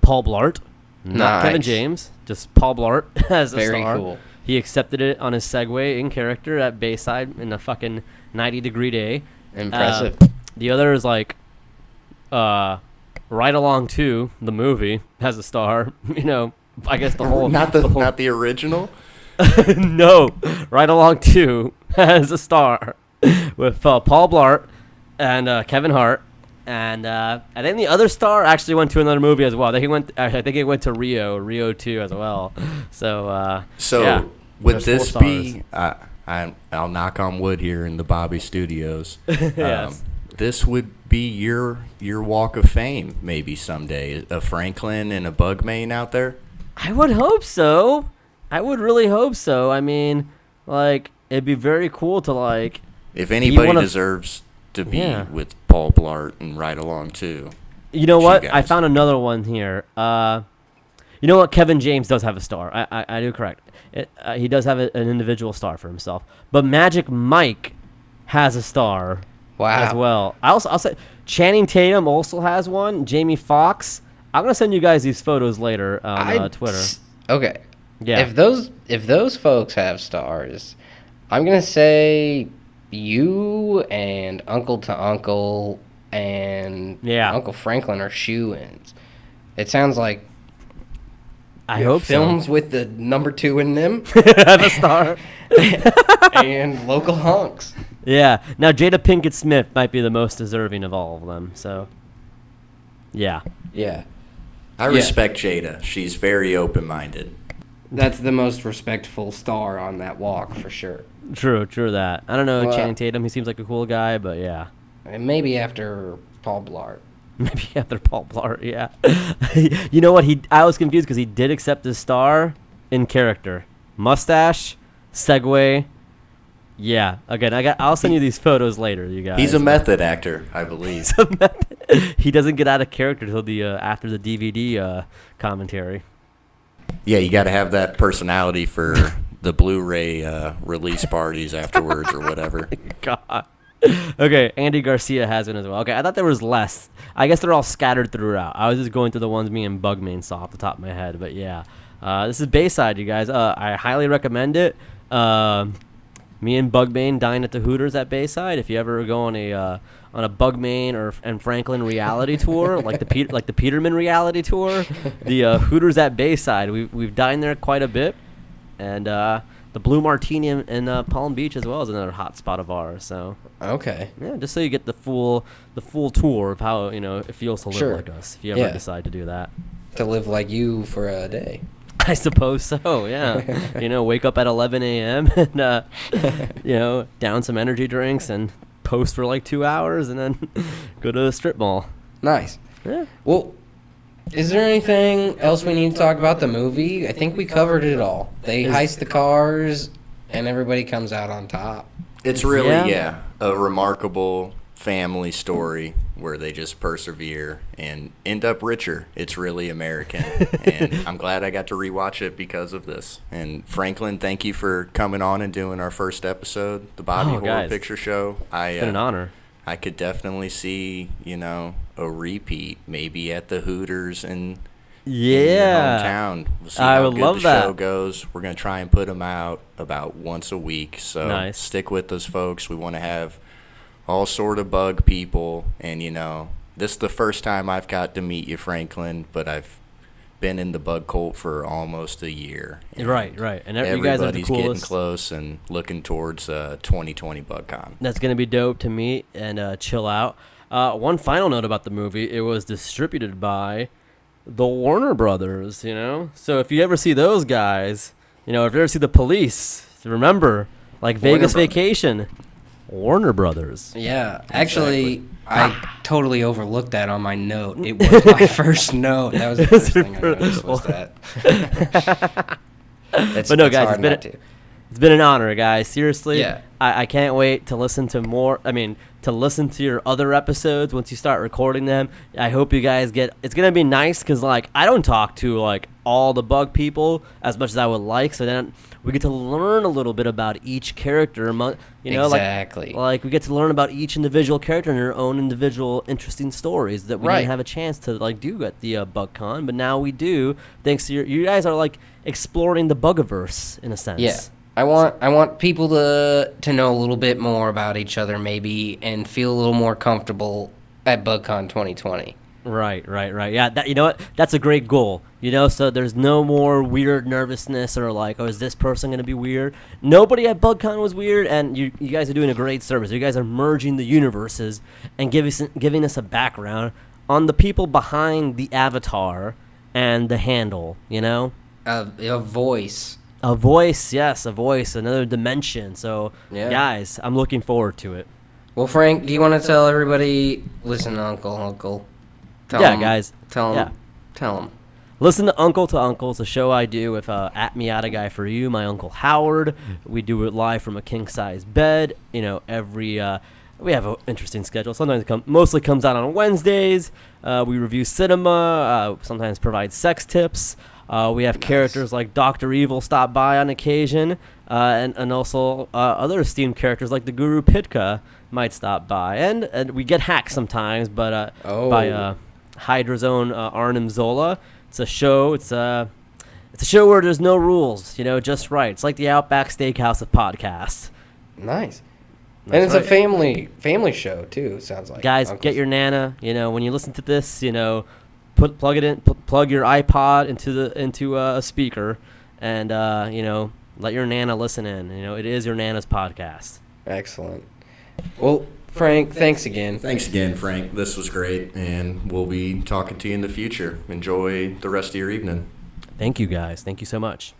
Paul Blart, not Kevin James, just Paul Blart as a Very star. cool. He accepted it on his Segway in character at Bayside in a fucking 90 degree day. Impressive. Uh, the other is like, uh, Ride Along 2, the movie, has a star. You know, I guess the whole. not the, whole- not the original. no, Ride Along 2 has a star with uh, Paul Blart and uh, Kevin Hart. And uh, and then the other star actually went to another movie as well. I think he went. I think it went to Rio, Rio two as well. So uh, So yeah, would there's this four be? Uh, I I'll knock on wood here in the Bobby Studios. Um, Yes. this would be your your walk of fame maybe someday. A Franklin and a Bugmain out there. I would hope so. I would really hope so. I mean, like it'd be very cool to like. If anybody one of- deserves to be Yeah. with Paul Blart and ride along too. You know You what? I found another one here. Uh, you know what? Kevin James does have a star. I I, I do correct. It, uh, he does have a, an individual star for himself. But Magic Mike has a star Wow. as well. I also I'll say Channing Tatum also has one. Jamie Foxx. I'm gonna send you guys these photos later on I- uh, Twitter. Okay. Yeah. If those if those folks have stars, I'm gonna say you and Uncle to Uncle and Yeah. Uncle Franklin are shoe-ins. It sounds like I hope films with the number two in them so. have a star. and local hunks. Yeah. Now Jada Pinkett Smith might be the most deserving of all of them. So. Yeah. Yeah. I Yeah. respect Jada. She's very open minded. That's the most respectful star on that walk for sure. True, true that. I don't know Well, Channing Tatum. He seems like a cool guy, but yeah. And maybe after Paul Blart. Maybe after Paul Blart, yeah. you know what? He I was confused because he did accept his star in character, mustache, Segway. Yeah. Again, I got. I'll send you these photos later, you guys. He's a method actor, I believe. he doesn't get out of character till the uh, after the DVD uh, commentary. Yeah, you got to have that personality for the Blu-ray uh, release parties afterwards or whatever. God. Okay, Andy Garcia has one as well. Okay, I thought there was less. I guess they're all scattered throughout. I was just going through the ones me and Bugman saw off the top of my head, but yeah. Uh, this is Bayside, you guys. Uh, I highly recommend it. Um me and Bugman dine at the Hooters at Bayside. If you ever go on a uh, on a Bugman or and Franklin reality tour, like the Peter, like the Peterman reality tour, the uh, Hooters at Bayside, we we've dined there quite a bit, and uh, the Blue Martini in, in uh, Palm Beach as well is another hot spot of ours. So Okay. yeah, just so you get the full the full tour of how you know it feels to live Sure. like us. If you ever Yeah. decide to do that, To live like you for a day. I suppose so. Yeah, you know, wake up at 11 a.m. and uh, you know down some energy drinks and post for like two hours and then go to the strip mall. Nice. Yeah. Well, is there anything else we need to talk about the movie? I think we covered it all. They heist the cars, and everybody comes out on top. It's really Yeah. yeah. a remarkable family story where they just persevere and end up richer. It's really American, and I'm glad I got to rewatch it because of this. And Franklin, thank you for coming on and doing our first episode, the Bobby Oh, Horror guys. Picture Show. I It's been an uh, honor. I could definitely see you know a repeat, maybe at the Hooters and in Yeah. hometown. We'll see I how would good love the show goes. We're gonna try and put them out about once a week. So Nice. stick with us, folks. We want to have all sort of bug people, and you know, this is the first time I've got to meet you, Franklin. But I've been in the bug cult for almost a year. Right, right. And ev- you guys are the Everybody's getting close and looking towards uh, 2020 BugCon. That's gonna be dope to meet and uh, chill out. Uh, one final note about the movie: it was distributed by the Warner Brothers. You know, so if you ever see those guys, you know, if you ever see the Police, remember, like Warner Vegas Brothers. Vacation, Warner Brothers. Yeah, actually, I totally overlooked that on my note. It was my first note. That was the first thing I noticed was that. But no, guys, it's been to. It's been an honor, guys. Seriously, Yeah. I, I can't wait to listen to more. I mean, to listen to your other episodes once you start recording them. I hope you guys get. It's gonna be nice because like I don't talk to like all the bug people as much as I would like. So then we get to learn a little bit about each character. amo- You know, Exactly. like like we get to learn about each individual character and their own individual interesting stories that we Right. didn't have a chance to like do at the uh, BugCon, but now we do. Thanks to your, you guys are like exploring the Bugiverse in a sense. Yeah. I want I want people to to know a little bit more about each other maybe and feel a little more comfortable at BugCon 2020. Right, right, right. Yeah, that you know what? That's a great goal. You know, so there's no more weird nervousness or like, oh, is this person gonna be weird? Nobody at BugCon was weird, and you you guys are doing a great service. You guys are merging the universes and giving us, giving us a background on the people behind the avatar and the handle. You know, A, a voice. A voice, yes, a voice, another dimension. So, Yeah. guys, I'm looking forward to it. Well, Frank, do you want to tell everybody? Listen, Uncle, Uncle. Tell Yeah, 'em- guys. Tell them. Yeah. Tell them. Listen to Uncle to Uncle. It's a show I do with uh, at Miata Guy for You, my Uncle Howard. We do it live from a king size bed. You know, every uh, we have an interesting schedule. Sometimes it come, mostly comes out on Wednesdays. Uh, we review cinema. Uh, sometimes provide sex tips. Uh, we have characters like Doctor Evil stop by on occasion, uh, and and also uh, other esteemed characters like the Guru Pitka might stop by, and, and we get hacked sometimes, but uh, by Oh. uh, Hydra's own uh, Arnim Zola. It's a show. It's a it's a show where there's no rules. You know, just right. It's like the Outback Steakhouse of podcasts. Nice. and it's right. a family family show too. Sounds like. Guys, Uncle's- get your nana. You know, when you listen to this, you know, put plug it in, pl- plug your iPod into the into uh, a speaker, and uh, you know, let your nana listen in. You know, it is your nana's podcast. Excellent. Well, Frank, thanks again. Thanks again, Frank. This was great, and we'll be talking to you in the future. Enjoy the rest of your evening. Thank you guys. Thank you so much.